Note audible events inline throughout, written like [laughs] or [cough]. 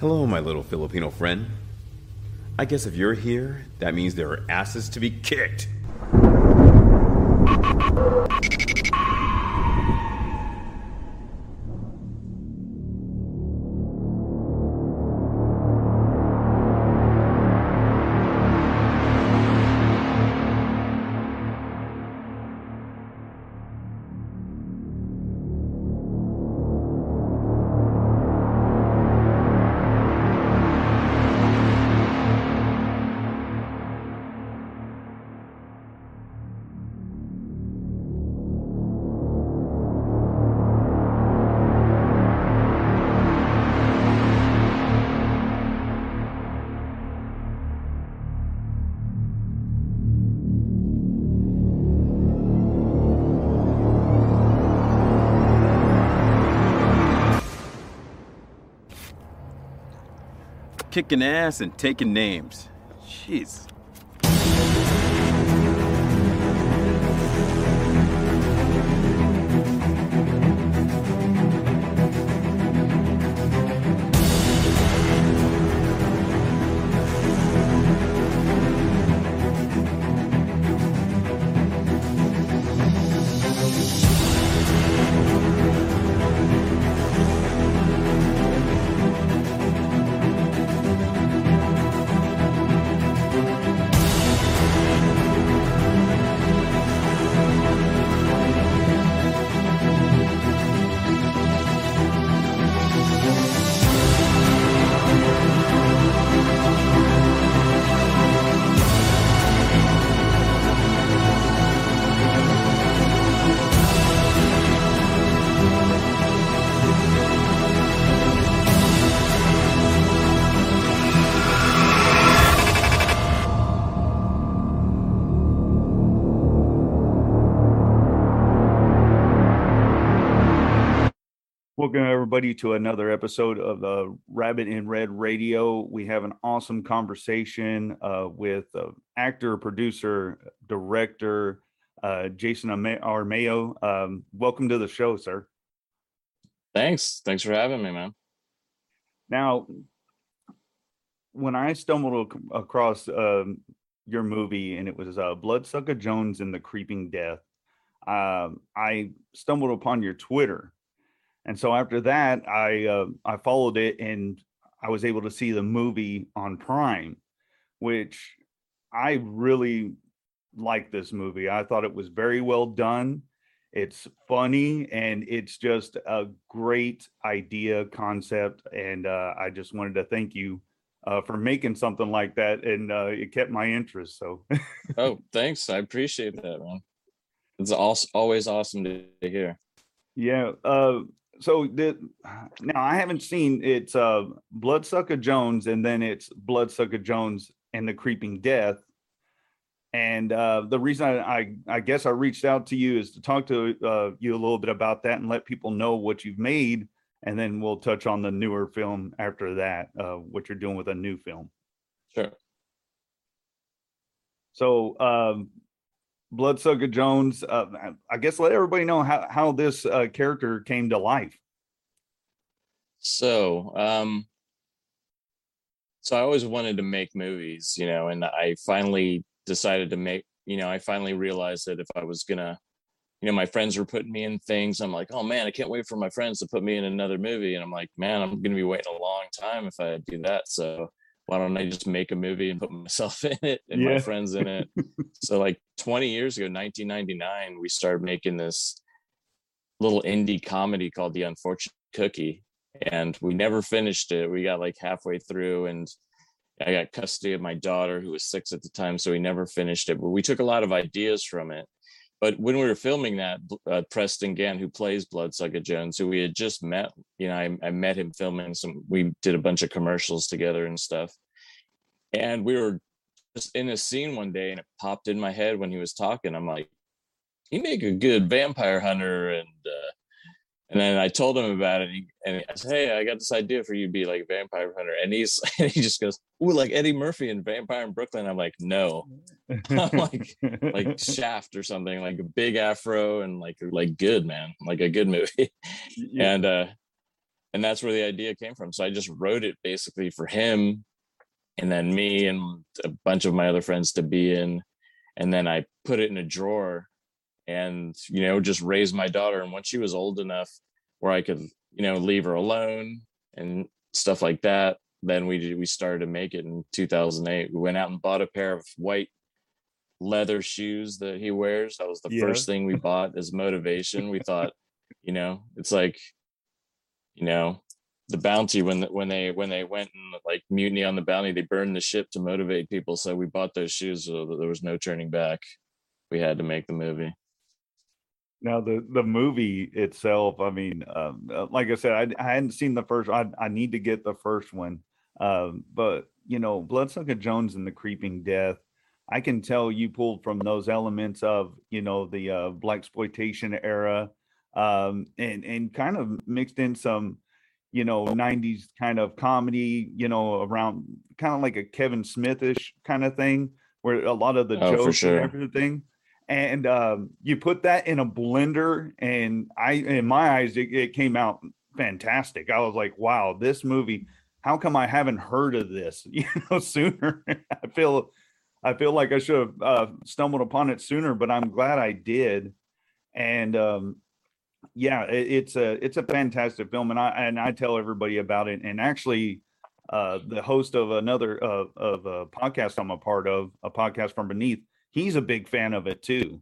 Hello, my little Filipino friend. I guess if you're here, that means there are asses to be kicked. Kicking ass and taking names. Jeez. Welcome everybody to another episode of the Rabbit in Red Radio. We have an awesome conversation uh, with uh, actor, producer, director uh, Jason Arme- Armeo. Um, welcome to the show, sir. Thanks. Thanks for having me, man. Now, when I stumbled ac- across um, your movie and it was uh, Bloodsucker Jones and the Creeping Death, um, I stumbled upon your Twitter and so after that i uh, i followed it and i was able to see the movie on prime which i really liked this movie. I thought it was very well done. It's funny and it's just a great idea concept and uh, i just wanted to thank you uh, for making something like that and uh, it kept my interest so. [laughs] Oh thanks. I appreciate that man. It's also always awesome to, hear. Yeah uh so the now I haven't seen it's uh Bloodsucker Jones and then it's Bloodsucker Jones and the Creeping Death. And uh the reason I, I I guess I reached out to you is to talk to uh you a little bit about that and let people know what you've made and then we'll touch on the newer film after that, uh what you're doing with a new film. sure So um Bloodsucker Jones, uh, I guess let everybody know how, how this uh, character came to life. so um so I always wanted to make movies, you know, and I finally decided to make, you know, I finally realized that if I was gonna, you know, my friends were putting me in things. I'm like, oh man, I can't wait for my friends to put me in another movie. And I'm like, man, I'm gonna be waiting a long time if I do that. So why don't I just make a movie and put myself [laughs] in it and Yeah. my friends in it? [laughs] so like 20 years ago, 1999, we started making this little indie comedy called The Unfortunate Cookie. And we never finished it. We got like halfway through and I got custody of my daughter who was six at the time. So we never finished it, but we took a lot of ideas from it. But when we were filming that, uh, Preston Gann, who plays Bloodsucker Jones, who we had just met, you know, I, I met him filming some, we did a bunch of commercials together and stuff. And we were just in a scene one day and it popped in my head when he was talking. I'm like, you make a good vampire hunter. And, uh, and then I told him about it, and he, and I said, "Hey, I got this idea for you to be like a vampire hunter." And he's [laughs] and he just goes, "Ooh, like Eddie Murphy in Vampire in Brooklyn." I'm like, "No, [laughs] I'm like like Shaft or something, like a big afro and like like good man, like a good movie." [laughs] yeah. and uh and that's where the idea came from so i just wrote it basically for him and then me and a bunch of my other friends to be in and then i put it in a drawer and you know just raised my daughter. And once she was old enough where i could you know leave her alone and stuff like that then we we started to make it in 2008 we went out and bought a pair of white leather shoes that he wears. That was the Yeah. first thing we [laughs] bought as motivation. We thought you know it's like you know the bounty when when they when they went and like mutiny on the bounty they burned the ship to motivate people. So we bought those shoes so that there was no turning back. We had to make the movie Now the the movie itself, I mean, um, uh, like I said, I, I hadn't seen the first. I I need to get the first one, um, but you know, Bloodsucker Jones and the Creeping Death. I can tell you pulled from those elements of you know the uh, black exploitation era, um, and and kind of mixed in some, you know, '90s kind of comedy, you know, around kind of like a Kevin Smithish kind of thing, where a lot of the Oh, jokes sure. and everything and um, you put that in a blender and i in my eyes it, it came out fantastic. I was like wow this movie how come i haven't heard of this? [laughs] You know sooner. I feel i feel like i should have uh, stumbled upon it sooner but i'm glad i did. And um yeah it, it's a it's a fantastic film and i and i tell everybody about it. And actually uh the host of another uh, of a podcast i'm a part of a podcast from beneath he's a big fan of it too.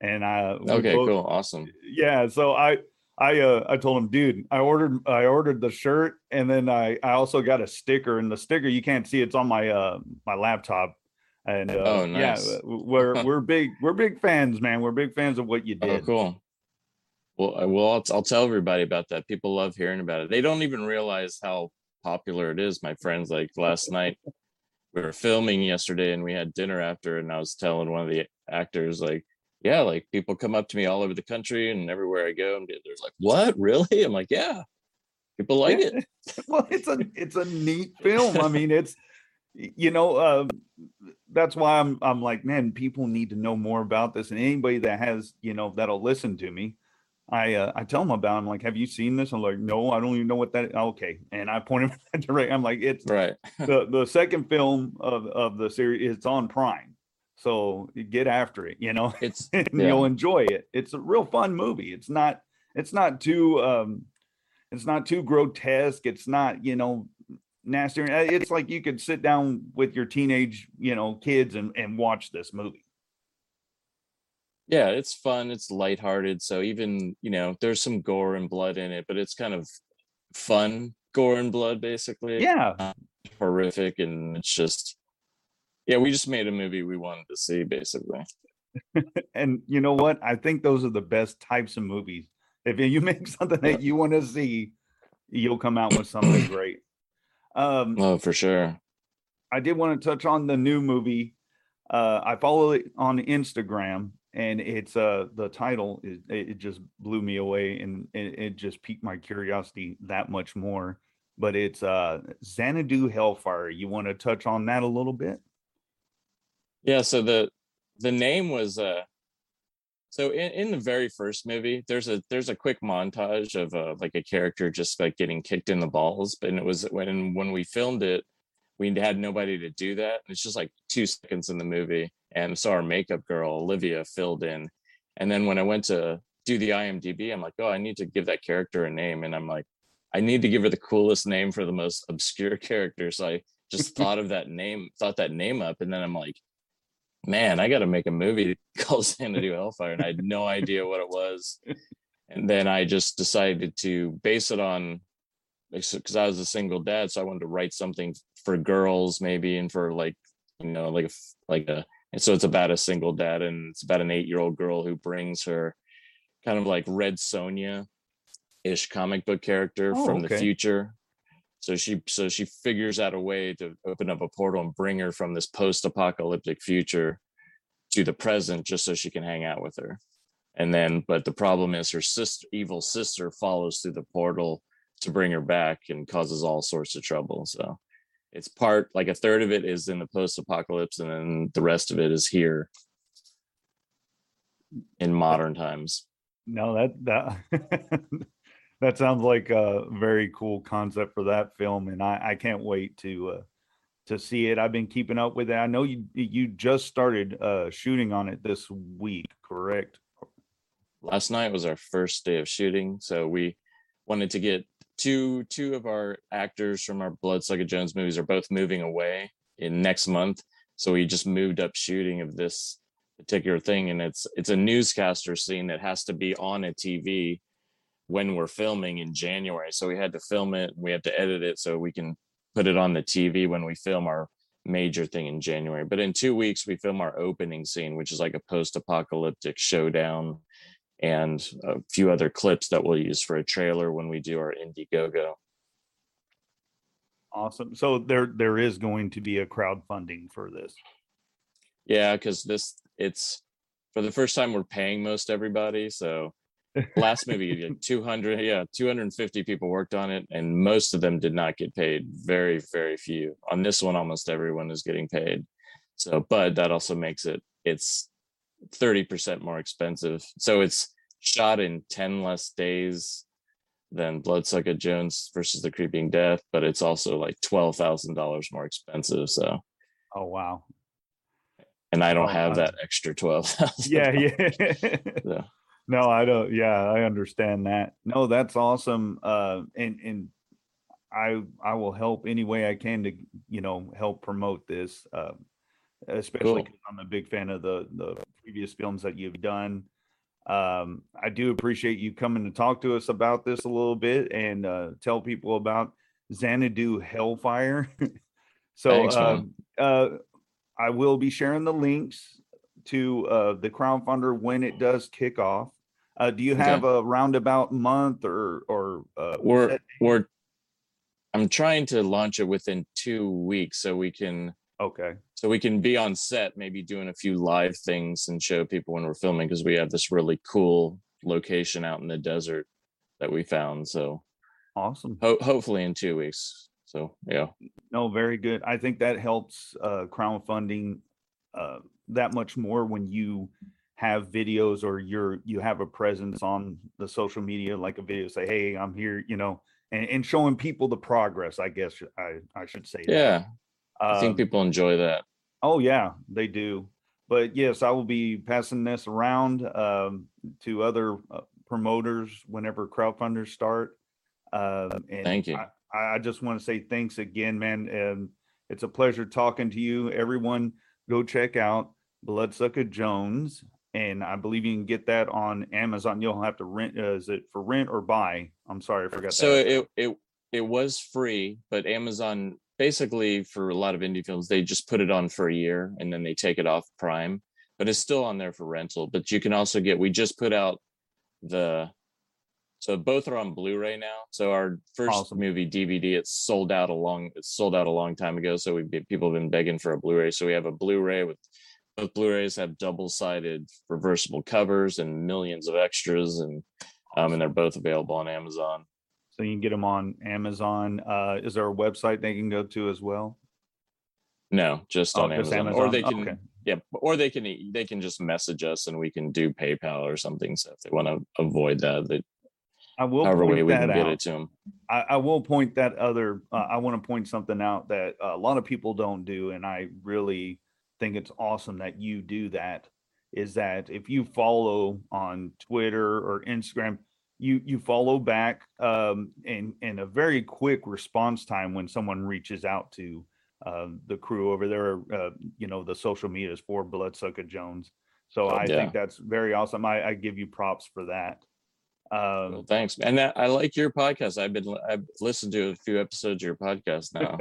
And I okay both- cool awesome Yeah, so I I uh I told him, dude, I ordered I ordered the shirt and then I I also got a sticker and the sticker you can't see it's on my uh my laptop. And uh, Oh, yeah, we're [laughs] we're big we're big fans, man. We're big fans of what you oh did. cool well I will I'll, I'll tell everybody about that people love hearing about it they don't even realize how popular it is my friends like last night we were filming yesterday and we had dinner after and i was telling one of the actors like yeah like people come up to me all over the country and everywhere i go and they're like what? Really i'm like yeah. People like it. [laughs] Well it's a it's a neat film. I mean it's you know um that's why i'm i'm like man people need to know more about this. And anybody that has you know that'll listen to me i uh, i tell them about it. i'm like have you seen this i'm like no i don't even know what that okay and i point them [laughs] in that direction i'm like it's right [laughs] the the second film of of the series it's on prime so get after it you know it's [laughs] and Yeah. you'll enjoy it. It's a real fun movie. It's not it's not too um it's not too grotesque. It's not, you know, nasty. It's like you could sit down with your teenage, you know, kids and and watch this movie. Yeah it's fun it's lighthearted so even you know there's some gore and blood in it but it's kind of fun gore and blood basically Yeah. horrific and it's just yeah we just made a movie we wanted to see basically [laughs] And you know what? I think those are the best types of movies. If you [laughs] make something that you want to see, you'll come out with something great. Um oh for sure I did want to touch on the new movie. Uh, I follow it on Instagram, and it's uh the title it just blew me away, and it, it just piqued my curiosity that much more. But it's uh Xanadu Hellfire. You want to touch on that a little bit? yeah so the the name was uh so in, in the very first movie there's a there's a quick montage of uh, like a character just like getting kicked in the balls and it was when when we filmed it we had nobody to do that. It's just like two seconds in the movie. And so our makeup girl, Olivia, filled in. And then when I went to do the IMDb, I'm like, oh, I need to give that character a name. And I'm like, I need to give her the coolest name for the most obscure [laughs] character. So I just [laughs] thought of that name, thought that name up. And then I'm like, man, I got to make a movie [laughs] called Xanadu Hellfire. And I had no idea what it was. And then I just decided to base it on because I was a single dad, so I wanted to write something for girls maybe and for like you know like a like a and so it's about a single dad and it's about an eight year old girl who brings her kind of like Red Sonja ish comic book character Oh, from okay. the future. So she so she figures out a way to open up a portal and bring her from this post apocalyptic future to the present just so she can hang out with her. And then but the problem is her sister evil sister follows through the portal to bring her back and causes all sorts of trouble. So it's part like a third of it is in the post apocalypse and then the rest of it is here in modern times. No, that that [laughs] that sounds like a very cool concept for that film, and I, I can't wait to uh, to see it. I've been keeping up with it. I know you you just started uh, shooting on it this week, correct? last night was our first day of shooting so we wanted to get two two of our actors from our bloodsucker jones movies are both moving away in next month so we just moved up shooting of this particular thing and it's it's a newscaster scene that has to be on a tv when we're filming in january so we had to film it we have to edit it so we can put it on the tv when we film our major thing in january but in two weeks we film our opening scene which is like a post-apocalyptic showdown and a few other clips that we'll use for a trailer when we do our Indiegogo. Awesome. So there there is going to be a crowdfunding for this. Yeah, because this it's for the first time we're paying most everybody. So [laughs] last movie, like 200, yeah, 250 people worked on it, and most of them did not get paid. Very, very few. On this one, almost everyone is getting paid. So, but that also makes it it's 30% more expensive. So it's shot in 10 less days than Bloodsucker Jones versus the Creeping Death, but it's also like $12,000 more expensive. So, Oh wow. and I don't Oh, have wow. that extra 12,000. Yeah, yeah. [laughs] So, no, I don't. Yeah, I understand that. No, that's awesome. Uh, and and I I will help any way I can to you know help promote this. Uh, especially Cool. I'm a big fan of the the previous films that you've done. Um, I do appreciate you coming to talk to us about this a little bit and uh, tell people about Xanadu Hellfire. [laughs] so Thanks, um, uh, I will be sharing the links to uh, the crowdfunder when it does kick off. Uh, do you Okay. have a roundabout month or or uh, we're we're I'm trying to launch it within 2 weeks so we can okay? so we can be on set maybe doing a few live things and show people when we're filming because we have this really cool location out in the desert that we found so Awesome. ho- hopefully in 2 weeks so yeah No, very good. I think that helps uh, crowdfunding uh, that much more when you have videos or you're you have a presence on the social media, like a video, say, "Hey, I'm here," you know, and, and showing people the progress. I guess I I should say. that. I think Um, people enjoy that Oh yeah, they do. But yes, I will be passing this around um, to other uh, promoters whenever crowdfunders start. Um, and Thank you. I, I just want to say thanks again, man. And it's a pleasure talking to you. Everyone, go check out Bloodsucker Jones, and I believe you can get that on Amazon. You'll have to rent. Uh, is it for rent or buy? I'm sorry, I forgot. so that. it it it was free but amazon basically for a lot of indie films they just put it on for a year and then they take it off prime but it's still on there for rental. But you can also get we just put out the so both are on blu-ray now. So our first Awesome. movie dvd it's sold out a long it's sold out a long time ago. So we people have been begging for a blu-ray. So we have a blu-ray with both blu-rays have double-sided reversible covers and millions of extras and um, and they're both available on amazon so you can get them on Amazon. Uh, is there a website they can go to as well? No, just Oh, on just Amazon. or they can Okay. yeah, or they can they can just message us and we can do PayPal or something. So if they want to avoid that, they, I will however point way we that can get out. it to them. I, I will point that other. Uh, I want to point something out that a lot of people don't do, and I really think it's awesome that you do that. Is that if you follow on Twitter or Instagram, you you follow back um, in in a very quick response time when someone reaches out to uh, the crew over there. Uh, you know the social medias for Bloodsucker Jones. So I Yeah. think that's very awesome. I, I give you props for that. Um, Well, thanks, and that, I like your podcast. I've been I've listened to a few episodes of your podcast now.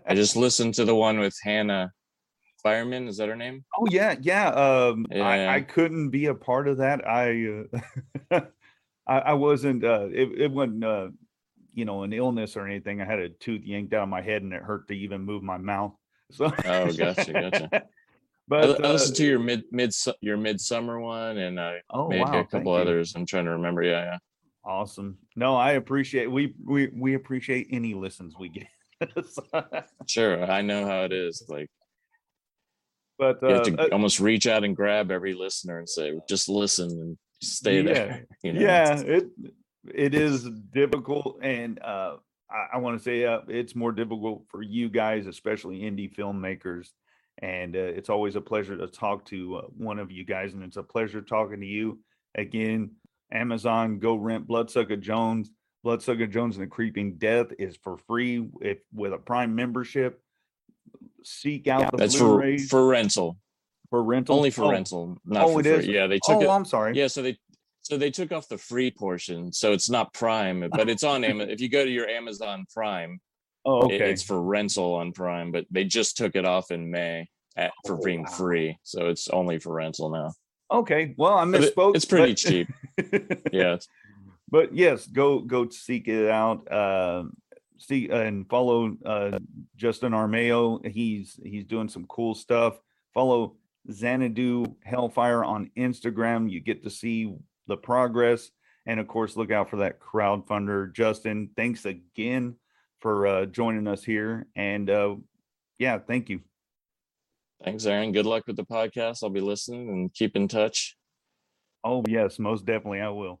[laughs] I just listened to the one with Hannah Fireman. Is that her name? Oh yeah, yeah. Um, Yeah. I, I couldn't be a part of that. I, uh, [laughs] I, I wasn't. Uh, it, it wasn't. Uh, you know, an illness or anything. I had a tooth yanked out of my head, and it hurt to even move my mouth. [laughs] So. Oh, gotcha, gotcha. [laughs] But I uh, listened to your mid mid your midsummer one, and I oh maybe wow, a couple thank you. others. I'm trying to remember. Yeah, yeah. Awesome. No, I appreciate. We we we appreciate any listens we get. [laughs] Sure, I know how it is. Like but you have uh, to uh, almost reach out and grab every listener and say, just listen and stay there. [laughs] You know? yeah it it is difficult and uh i, I want to say uh, it's more difficult for you guys especially indie filmmakers. And uh, it's always a pleasure to talk to uh, one of you guys and it's a pleasure talking to you. Again amazon go rent bloodsucker jones. Bloodsucker jones and the creeping death is for free if with a prime membership. Seek out the That's for for rental, for rental only for Oh, rental, not oh, for it free. is? Yeah, they took oh it. i'm sorry Yeah, so they so they took off the free portion, so it's not Prime, but it's on Amazon. If you go to your Amazon Prime, [laughs] oh it- okay it's for rental on Prime, but they just took it off in May at, for Oh, being wow. free, so it's only for rental now. okay well i misspoke it's pretty but- [laughs] cheap. Yeah, but yes, go go seek it out. Uh, see and follow uh, Justin Armeo. He's he's doing some cool stuff. Follow Xanadu Hellfire on Instagram. You get to see the progress, and of course, look out for that crowdfunder. Justin, thanks again for uh, joining us here, and uh, yeah, thank you. thanks, Aaron. Good luck with the podcast. I'll be listening and keep in touch. Oh yes, most definitely, I will.